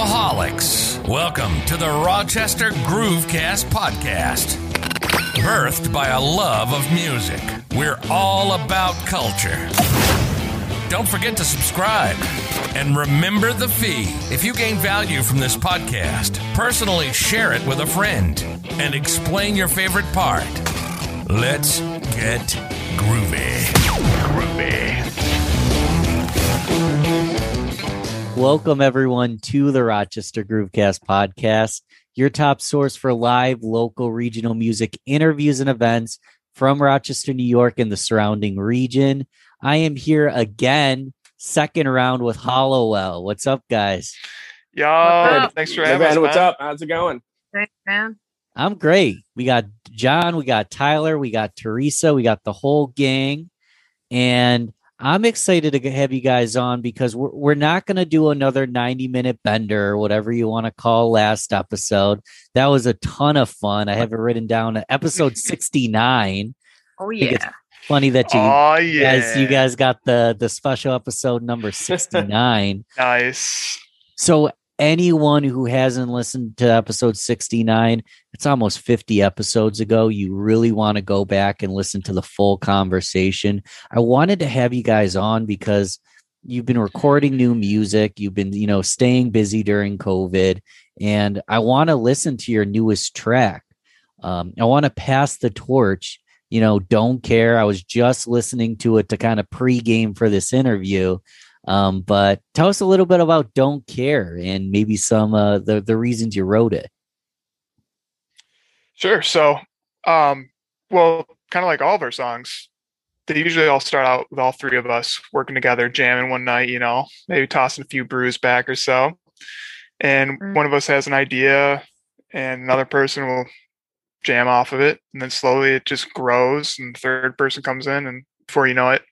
Groovaholics. Welcome to the Rochester Groovecast podcast. Birthed by a love of music, we're all about culture. Don't forget to subscribe. And remember the fee. If you gain value from this podcast, personally share it with a friend and explain your favorite part. Let's get groovy. Groovy. Welcome, everyone, to the Rochester Groovecast podcast, your top source for live, local, regional music interviews and events from Rochester, New York, and the surrounding region. I am here again, second round with Hollowell. What's up, guys? Yo, up? thanks for Hey, having us. man, what's man. up? How's it going? Thanks, man. I'm great. We got John, we got Tyler, we got Teresa, we got the whole gang. And I'm excited to have you guys on because we're, we're not going to do another 90 minute bender or whatever you want to call last episode. That was a ton of fun. I have it written down at episode 69. Oh think it's- yeah. Funny that you Oh yeah, guys you guys got the the special episode number 69. nice. So anyone who hasn't listened to episode 69, it's almost 50 episodes ago. You really want to go back and listen to the full conversation. I wanted to have you guys on because you've been recording new music, you've been, you know, staying busy during COVID, and I want to listen to your newest track. Um, I want to pass the torch. You know, don't care. I was just listening to it to kind of pregame for this interview. Um, but tell us a little bit about "Don't Care" and maybe some uh, the the reasons you wrote it. Sure. So, um, well, kind of like all of our songs, they usually all start out with all three of us working together, jamming one night. You know, maybe tossing a few brews back or so, and Mm. one of us has an idea, and another person will jam off of it, and then slowly it just grows, and the third person comes in, and before you know it.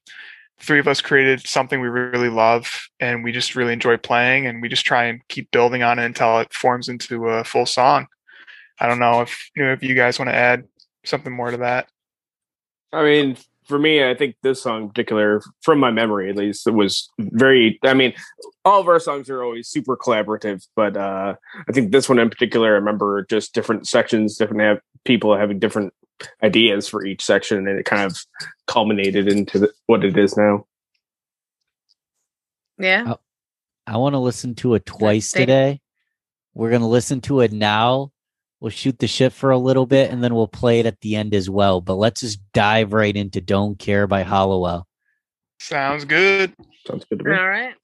Three of us created something we really love, and we just really enjoy playing, and we just try and keep building on it until it forms into a full song. I don't know if you know if you guys want to add something more to that. I mean, for me, I think this song in particular, from my memory at least, it was very. I mean, all of our songs are always super collaborative, but uh, I think this one in particular, I remember just different sections, different have people having different ideas for each section, and it kind of culminated into the, what it is now. Yeah. Oh, I want to listen to it twice thank- today. We're gonna listen to it now. We'll shoot the shit for a little bit, and then we'll play it at the end as well. But let's just dive right into "Don't Care" by Hollowell. Sounds good. Sounds good to me. All right.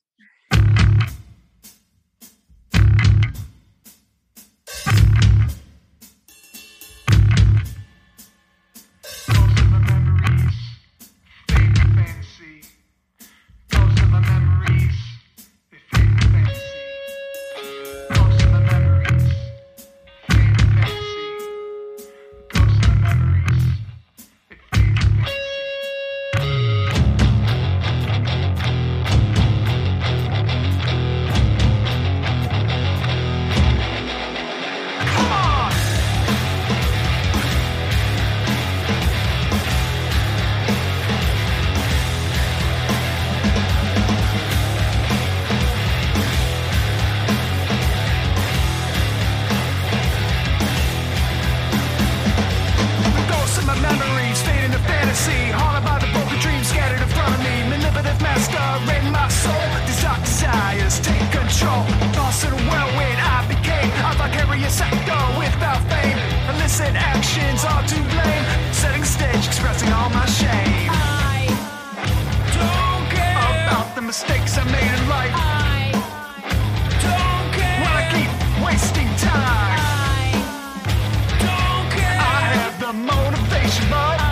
But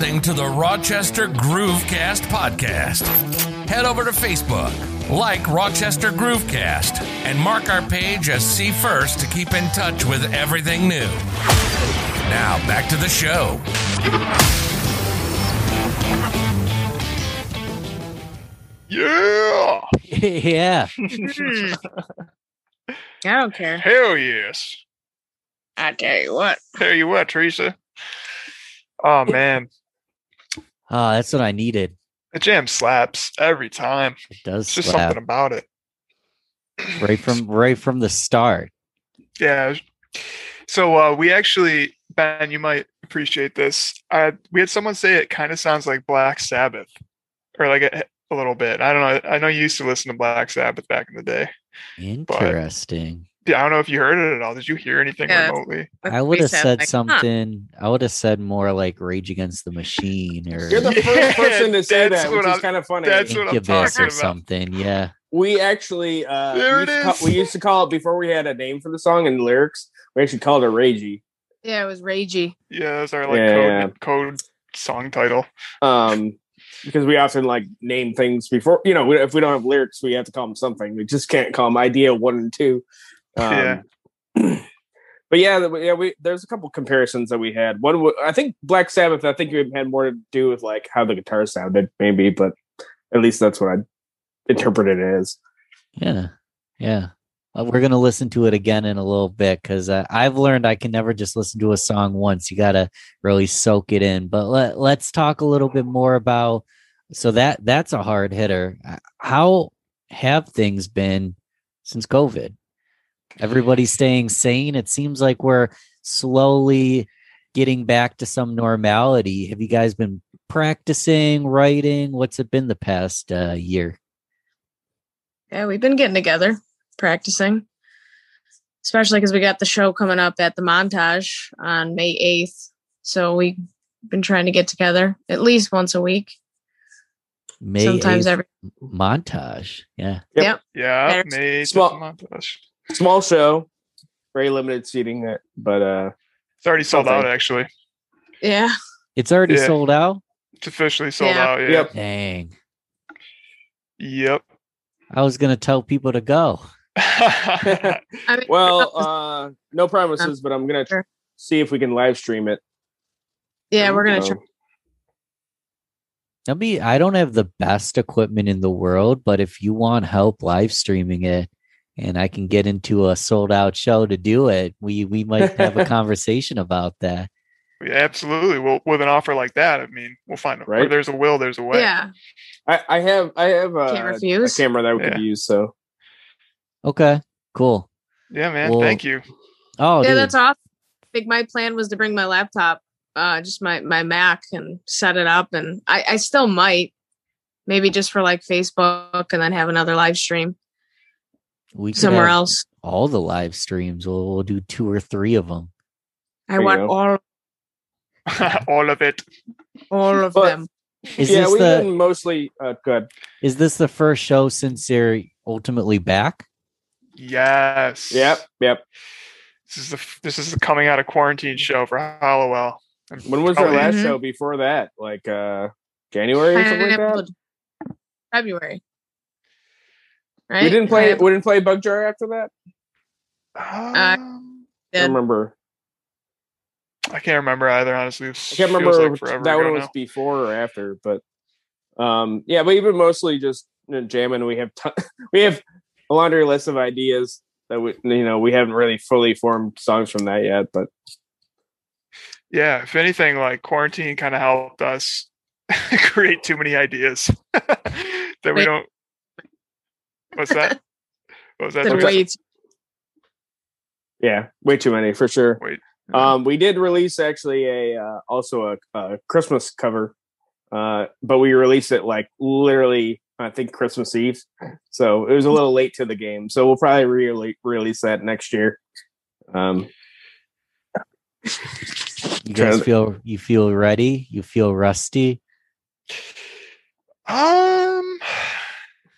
listening to the Rochester Groovecast podcast. Head over to Facebook, like Rochester Groovecast, and mark our page as See First to keep in touch with everything new. Now, back to the show. Yeah. yeah. I don't care. Hell yes. I tell you what. Tell you what, Teresa. Oh man, Oh, that's what I needed. the jam slaps every time. It does It's just slap something about it. right from right from the start. Yeah. So uh, we actually, Ben, you might appreciate this. Uh, we had someone say it kind of sounds like Black Sabbath, or like a, a little bit. I don't know. I know you used to listen to Black Sabbath back in the day. Interesting. Yeah, I don't know if you heard it at all. Did you hear anything Yeah. remotely? I would have said like, huh. something. I would have said more like Rage Against the Machine or You're the Yeah, first person to say that, what which I'm- kind of funny. that's what I'm Incubus talking or about. something. Yeah. we actually uh, There used it call- we used to call it before we had a name for the song and lyrics. We actually called it Ragey. Yeah, it was ragey. Yeah, that's our like Yeah. code, code song title. Um, because we often like name things before you know if we don't have lyrics we have to call them something. We just can't call them idea one and two. Um, Yeah. But yeah, yeah, we there's a couple comparisons that we had. One, wa- I think Black Sabbath. I think it had more to do with like how the guitar sounded, maybe. But at least that's what I interpreted it as. Yeah. Yeah. Uh, we're going to listen to it again in a little bit because uh, I've learned I can never just listen to a song once. You got to really soak it in. But let, let's talk a little bit more about. So that that's a hard hitter. Uh, How have things been since COVID? Everybody's staying sane. It seems like we're slowly getting back to some normality. Have you guys been practicing, writing? What's it been the past uh, year? Yeah, we've been getting together, practicing. Especially because we got the show coming up at the montage on May 8th. So we've been trying to get together at least once a week. May sometimes 8th every montage. Yeah. Yep. Yep. Yeah, There's- made Small- montage. Small show, very limited seating. But uh, It's already sold Something. out. Actually, Yeah. It's already Yeah. sold out. it's officially sold Yeah. out. Yeah. Yep. Dang. Yep. I was gonna tell people to go. Well, uh, no promises, but I'm gonna tr- Sure. see if we can live stream it. yeah, we're gonna try. I mean, I don't have the best equipment in the world, but if you want help live streaming it and I can get into a sold out show to do it, we we might have a conversation about that. Yeah, absolutely. Well, with an offer like that, I mean, we'll find where Right. there's a will, there's a way. Yeah. I, I have I have Can't a camera that we Yeah. could use. So Okay. Cool. Yeah, man. Well, Thank you. Oh, yeah, dude. that's awesome. I think my plan was to bring my laptop uh, just my my Mac and set it up, and I, I still might maybe just for like Facebook, and then have another live stream We somewhere else. All the live streams. We'll, we'll do two or three of them. I There want all All of it. all of But- them. Is yeah, this we've the been mostly uh, good. is this the first show since they're ultimately back? Yes. Yep, yep. This is the this is the coming out of quarantine show for Hollowell. And When was our probably- last Mhm. show before that? Like uh January or something like that? February. Right? We didn't play. Right. We didn't play Bug Jar after that. Um, I Did. don't remember. I can't remember either. Honestly, I can't remember Like forever that ago one was now. before or after, but um, yeah, we've been mostly just you know, jamming. We have ton- we have a laundry list of ideas that we you know we haven't really fully formed songs from that yet, but Yeah, if anything, like quarantine kind of helped us create too many ideas that we don't. What's that? What was that? Did Teresa? wait. yeah, way too many for sure. Wait. Um, we did release actually a uh, also a, a Christmas cover, uh, but we released it like literally I think Christmas Eve, so it was a little late to the game. So we'll probably re- release that next year. Um, You guys Trying- feel you feel ready? You feel rusty? Um.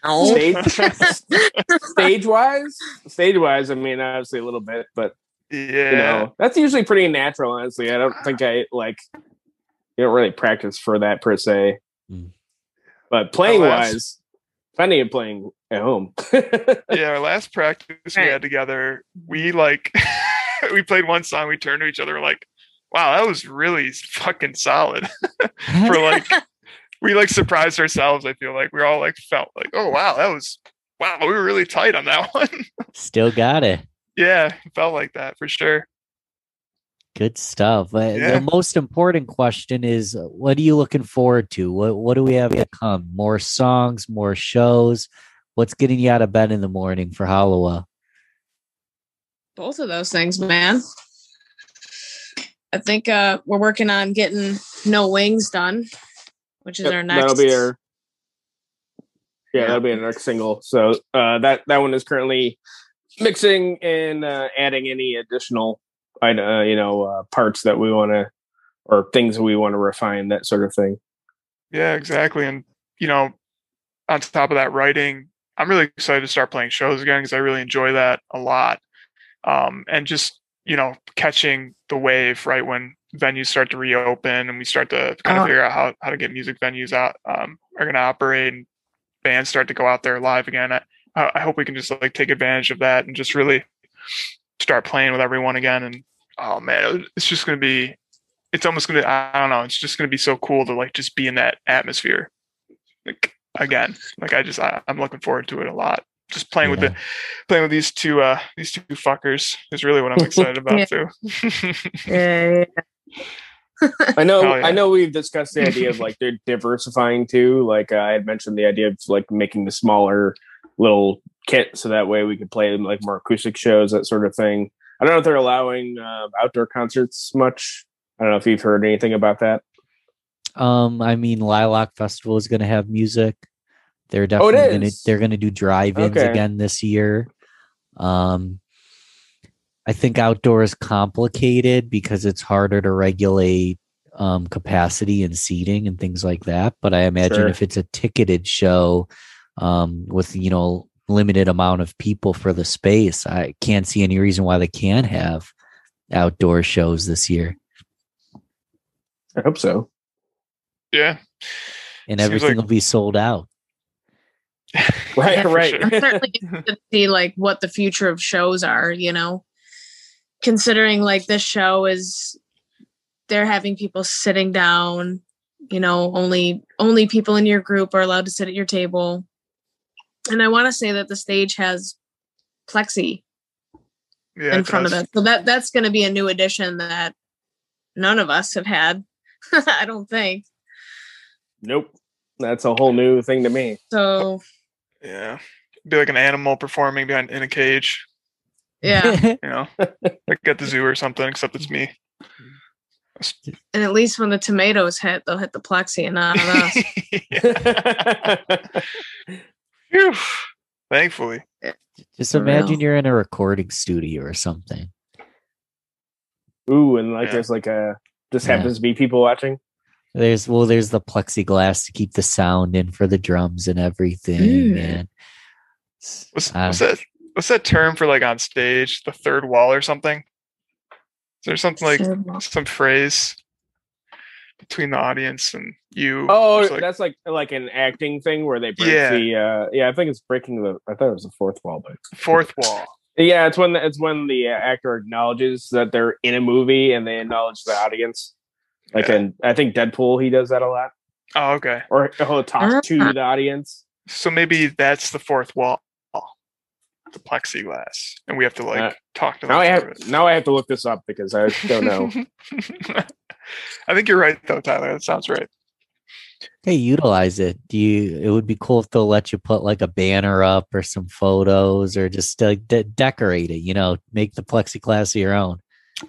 Stage stage wise, stage wise, I mean obviously a little bit, but Yeah. you know that's usually pretty natural. Honestly, I don't think I like you don't really practice for that per se. Mm. But playing last- wise, plenty of playing at home. yeah, our last practice we had together, we like we played one song. We turned to each other, like, "Wow, that was really fucking solid." For like, we like surprised ourselves. I feel like we all like felt like, "Oh wow, that was wow, we were really tight on that one." Still got it. yeah, it felt like that for sure. Good stuff. Yeah. The most important question is uh, what are you looking forward to? What what do we have to come? More songs, more shows? What's getting you out of bed in the morning for Hollowell? Both of those things, man. I think uh we're working on getting No Wings done, which is Yep, our next. That'll be our yeah, Yeah. that'll be our next single. So uh, that that one is currently mixing and uh, adding any additional uh, you know uh, parts that we want to or things that we want to refine that sort of thing. Yeah, exactly. And you know, on top of that, writing, I'm really excited to start playing shows again because I really enjoy that a lot. Um, and just you know, catching the wave right when venues start to reopen and we start to kind of Uh. figure out how how to get music venues out um, are going to operate and bands start to go out there live again. I, I hope we can just like take advantage of that and just really start playing with everyone again. And oh man, it's just going to be it's almost gonna I don't know, it's just gonna be so cool to like just be in that atmosphere. Like again. Like I just I, I'm looking forward to it a lot. Just playing with the playing with these two uh these two fuckers is really what I'm excited about Yeah. too. Yeah, I know Hell yeah. I know we've discussed the idea of like they're diversifying too. Like uh, I had mentioned the idea of like making the smaller little kit so that way we could play like more acoustic shows, that sort of thing. I don't know if they're allowing uh, outdoor concerts much. I don't know if you've heard anything about that. Um, I mean, Lilac Festival is going to have music. They're Oh, definitely going to they're going to do drive-ins Okay. again this year. Um, I think outdoor is complicated because it's harder to regulate um, capacity and seating and things like that. But I imagine Sure. if it's a ticketed show um, with you know limited amount of people for the space, I can't see any reason why they can't have outdoor shows this year. I hope so. yeah. And Seems everything like- will be sold out. Right, Yeah, right. sure. I'm certainly interested to see like what the future of shows are, you know. Considering like this show is they're having people sitting down, you know, only only people in your group are allowed to sit at your table. And I want to say that the stage has plexi Yeah, in it front of it. So that that's going to be a new addition that none of us have had. I don't think. Nope. That's a whole new thing to me. So, Yeah. Be like an animal performing behind in a cage, yeah. you know, like at the zoo or something, except it's me. And at least when the tomatoes hit, they'll hit the plexi and not us. Phew. Thankfully. Just imagine you're in a recording studio or something. Ooh, and like Yeah. there's like a just Yeah. happens to be people watching. There's well, there's the plexiglass to keep the sound in for the drums and everything, Mm. man. What's, Uh, what's that? What's that term for like on stage? The third wall or something? Is there something like some phrase between the audience and you? Oh, like- that's like like an acting thing where they break Yeah. the uh yeah, I think it's breaking the I thought it was the fourth wall, but fourth wall. yeah, it's when it's when the uh, actor acknowledges that they're in a movie and they acknowledge the audience. Like Yeah. in I think Deadpool he does that a lot. Oh, okay. Or he'll talk to Ah. the audience. So maybe that's the fourth wall, the plexiglass, and we have to like Uh, talk to them. Now I through have now I have to look this up because I don't know. I think you're right though, Tyler. That sounds right. Hey, utilize it. Do you? It would be cool if they'll let you put like a banner up or some photos or just like de- decorate it. You know, make the plexiglass your own.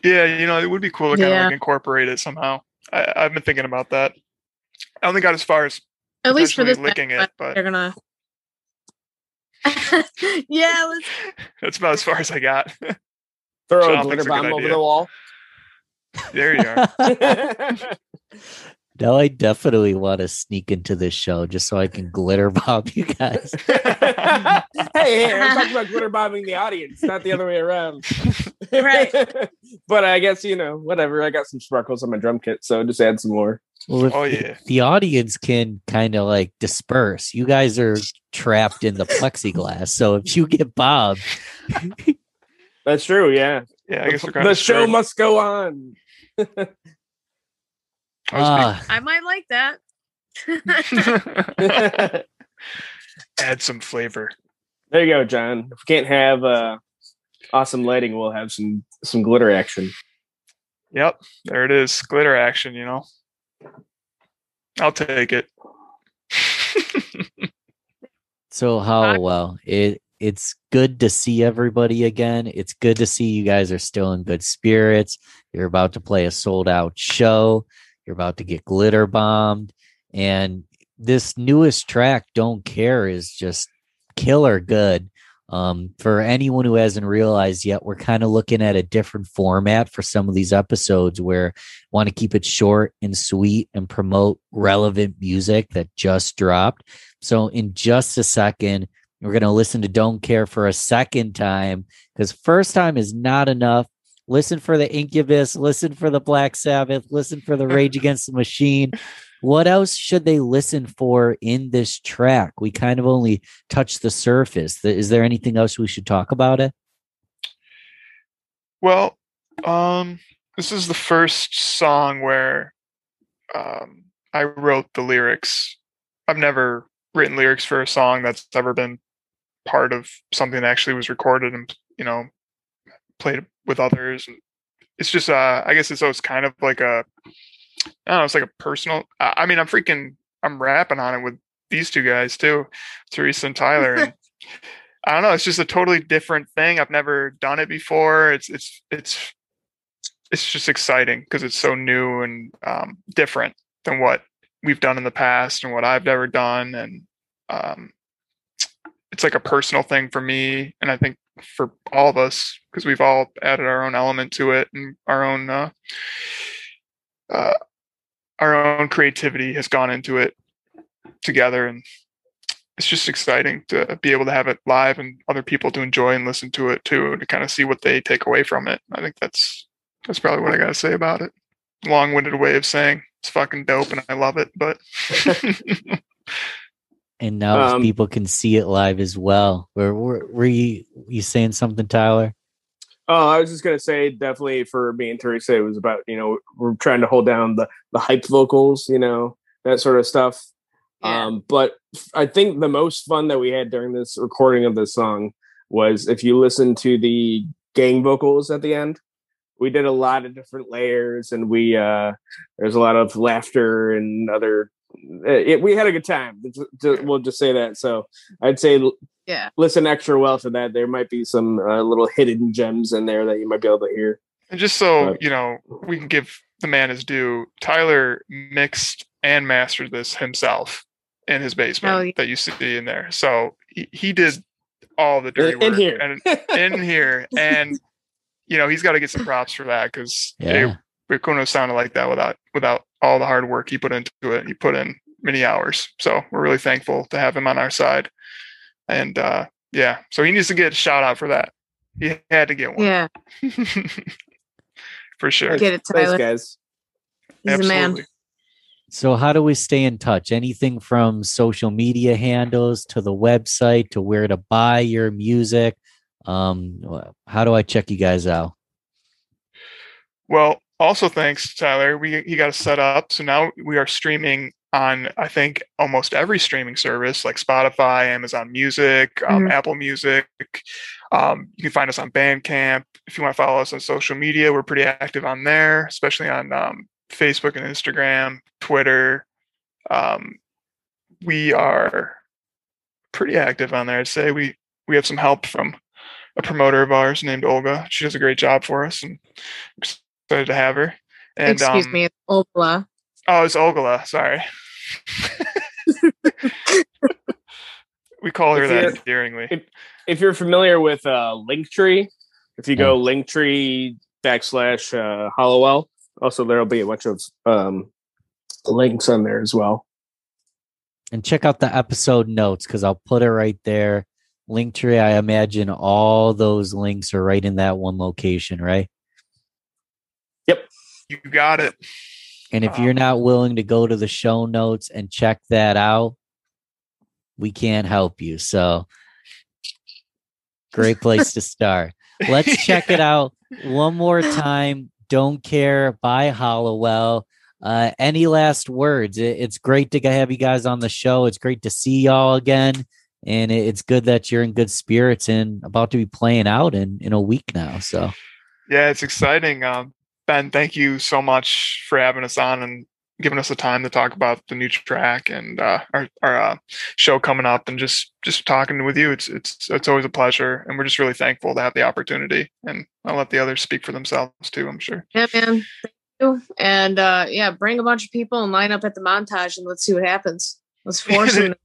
Yeah, you know, it would be cool to kind of like incorporate it somehow. I, I've been thinking about that. I only got as far as At least for potentially this licking next it, but they're gonna. yeah, let's that's about as far as I got. Throw Which I a don't glitter think's a bomb over the wall. there you are. now I definitely want to sneak into this show just so I can glitter bomb you guys. hey, hey, I'm talking about glitter bombing the audience, not the other way around. Right. but I guess you know, whatever. I got some sparkles on my drum kit, so just add some more. Well, if Oh, the- yeah. the audience can kind of like disperse. You guys are trapped in the plexiglass, so if you get bombed, That's true. Yeah, Yeah, I guess the, we're kind the of show must go on. ah, I might like that. add some flavor. There you go, John. If we can't have uh, awesome lighting, we'll have some some glitter action. Yep, there it is. Glitter action, you know. I'll take it. so how well it it's good to see everybody again. It's good to see you guys are still in good spirits. You're about to play a sold out show. You're about to get glitter bombed, and this newest track, "Don't Care," is just killer good. Um, for anyone who hasn't realized yet, we're kind of looking at a different format for some of these episodes where want to keep it short and sweet and promote relevant music that just dropped. So, in just a second, we're going to listen to Don't Care for a second time because first time is not enough. Listen for the Incubus, listen for the Black Sabbath, listen for the Rage Against the Machine. What else should they listen for in this track? We kind of only touched the surface. Is there anything else we should talk about it? Well, um, this is the first song where um, I wrote the lyrics. I've never written lyrics for a song that's ever been part of something that actually was recorded and you know played with others. It's just, uh, I guess it's so it's kind of like a, I don't know, it's like a personal. I, I mean, I'm freaking, I'm rapping on it with these two guys too, Teresa and Tyler. And I don't know. It's just a totally different thing. I've never done it before. It's it's it's it's just exciting because it's so new and um, different than what we've done in the past and what I've never done. And um, it's like a personal thing for me, and I think for all of us because we've all added our own element to it and our own uh, uh, our own creativity has gone into it together and it's just exciting to be able to have it live and other people to enjoy and listen to it too and to kind of see what they take away from it i think that's that's probably what i got to say about it long-winded way of saying it's fucking dope and i love it but And now Um, people can see it live as well. Were, were, were you you saying something, Tyler? Oh, I was just gonna say, definitely for me and Teresa, it was about you know we're trying to hold down the the hype vocals, you know that sort of stuff. Yeah. Um, but I think the most fun that we had during this recording of this song was if you listen to the gang vocals at the end. We did a lot of different layers, and we uh, there's a lot of laughter and other. It, we had a good time. Ju- ju- We'll just say that. So I'd say Yeah. listen extra well to that. There might be some uh, little hidden gems in there that you might be able to hear. and just so Right. you know we can give the man his due. Tyler mixed and mastered this himself in his basement Oh, yeah. that you see in there. So he, he did all the dirty In work here. and in here, and you know he's got to get some props for that because Yeah. it, it couldn't have sounded like that without without all the hard work he put into it. He put in many hours, so we're really thankful to have him on our side. And uh, yeah, so he needs to get a shout out for that. He had to get one Yeah, for sure. get it, Thanks, Tyler. guys. He's a man. So, how do we stay in touch? Anything from social media handles to the website to where to buy your music? Um, how do I check you guys out? Well, also thanks, Tyler. We he got us set up. So now we are streaming on I think almost every streaming service like Spotify, Amazon Music, um, Mhm. Apple Music. Um, you can find us on Bandcamp. If you want to follow us on social media, we're pretty active on there, especially on um, Facebook and Instagram, Twitter. Um, we are pretty active on there. I'd say we we have some help from a promoter of ours named Olga. She does a great job for us, and excited to have her. And Excuse um, me, it's Opla. Oh, it's Ogla. Sorry. we call her If that endearingly. If you're familiar with uh, Linktree, if you go Linktree backslash uh, Hollowell, also there'll be a bunch of um, links on there as well. And check out the episode notes because I'll put it right there. Linktree, I imagine all those links are right in that one location, right? You got it. And if you're not willing to go to the show notes and check that out, we can't help you. So, great place to start. Let's check it out one more time. Don't care by Hollowell. Uh, any last words? It, it's great to have you guys on the show. It's great to see y'all again, and it, it's good that you're in good spirits and about to be playing out in in a week now. So Yeah, it's exciting. Um, ben, thank you so much for having us on and giving us the time to talk about the new track and uh, our our uh, show coming up and just just talking with you. It's it's it's always a pleasure, and we're just really thankful to have the opportunity. And I'll let the others speak for themselves too. I'm sure. Yeah, man. Thank you. And uh, yeah, bring a bunch of people and line up at the montage and let's see what happens. Let's force them.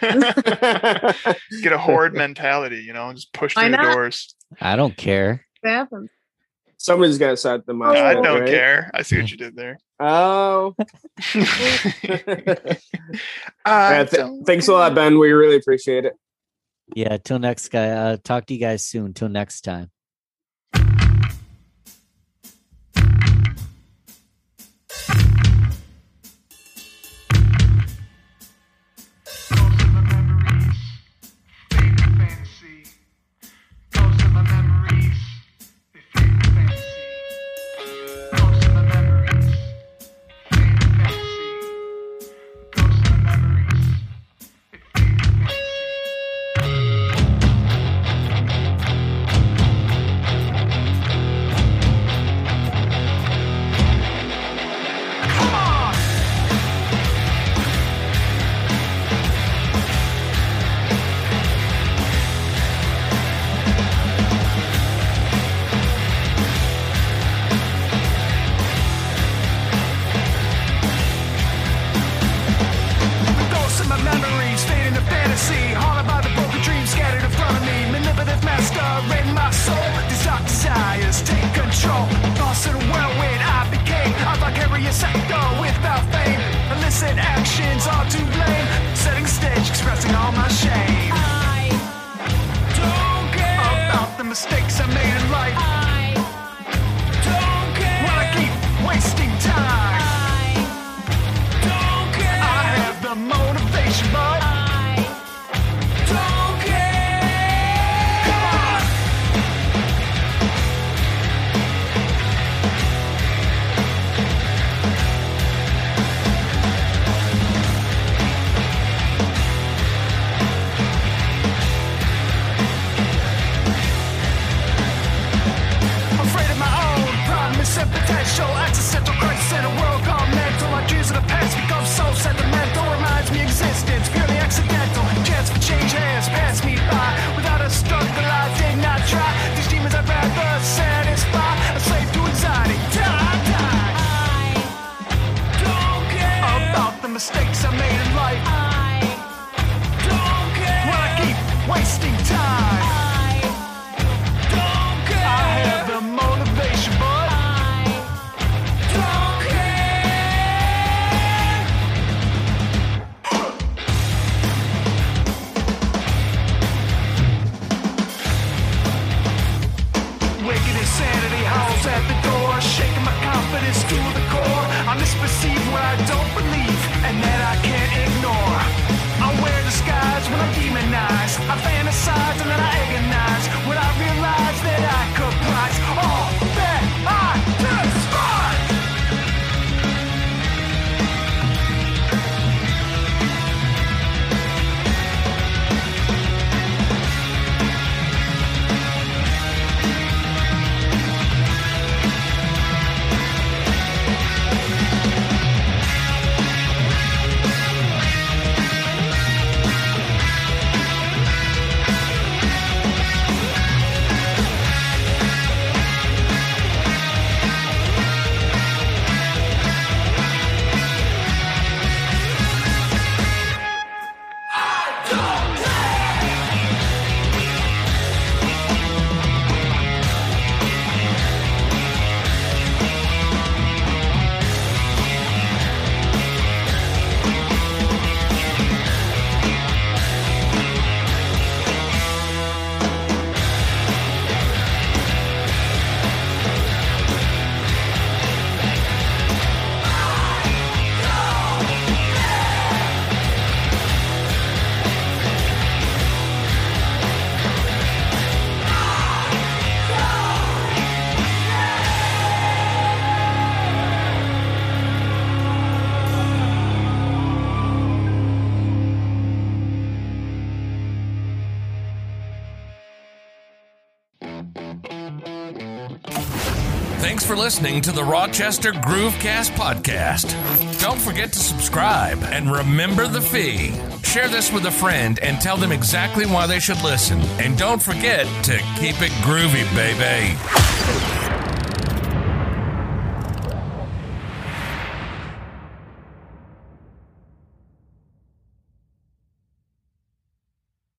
Get a horde mentality, you know, and just push Why through the doors. I don't care. to happen. Somebody's got to set them up. I don't right? care. I see what you did there. Oh. I Yeah, th- thanks a lot, Ben. We really appreciate it. Yeah. Till next guy. Uh, talk to you guys soon. Till next time. Listening to the Rochester Groovecast podcast. Don't forget to subscribe and remember the fee. Share this with a friend and tell them exactly why they should listen. And don't forget to keep it groovy, baby.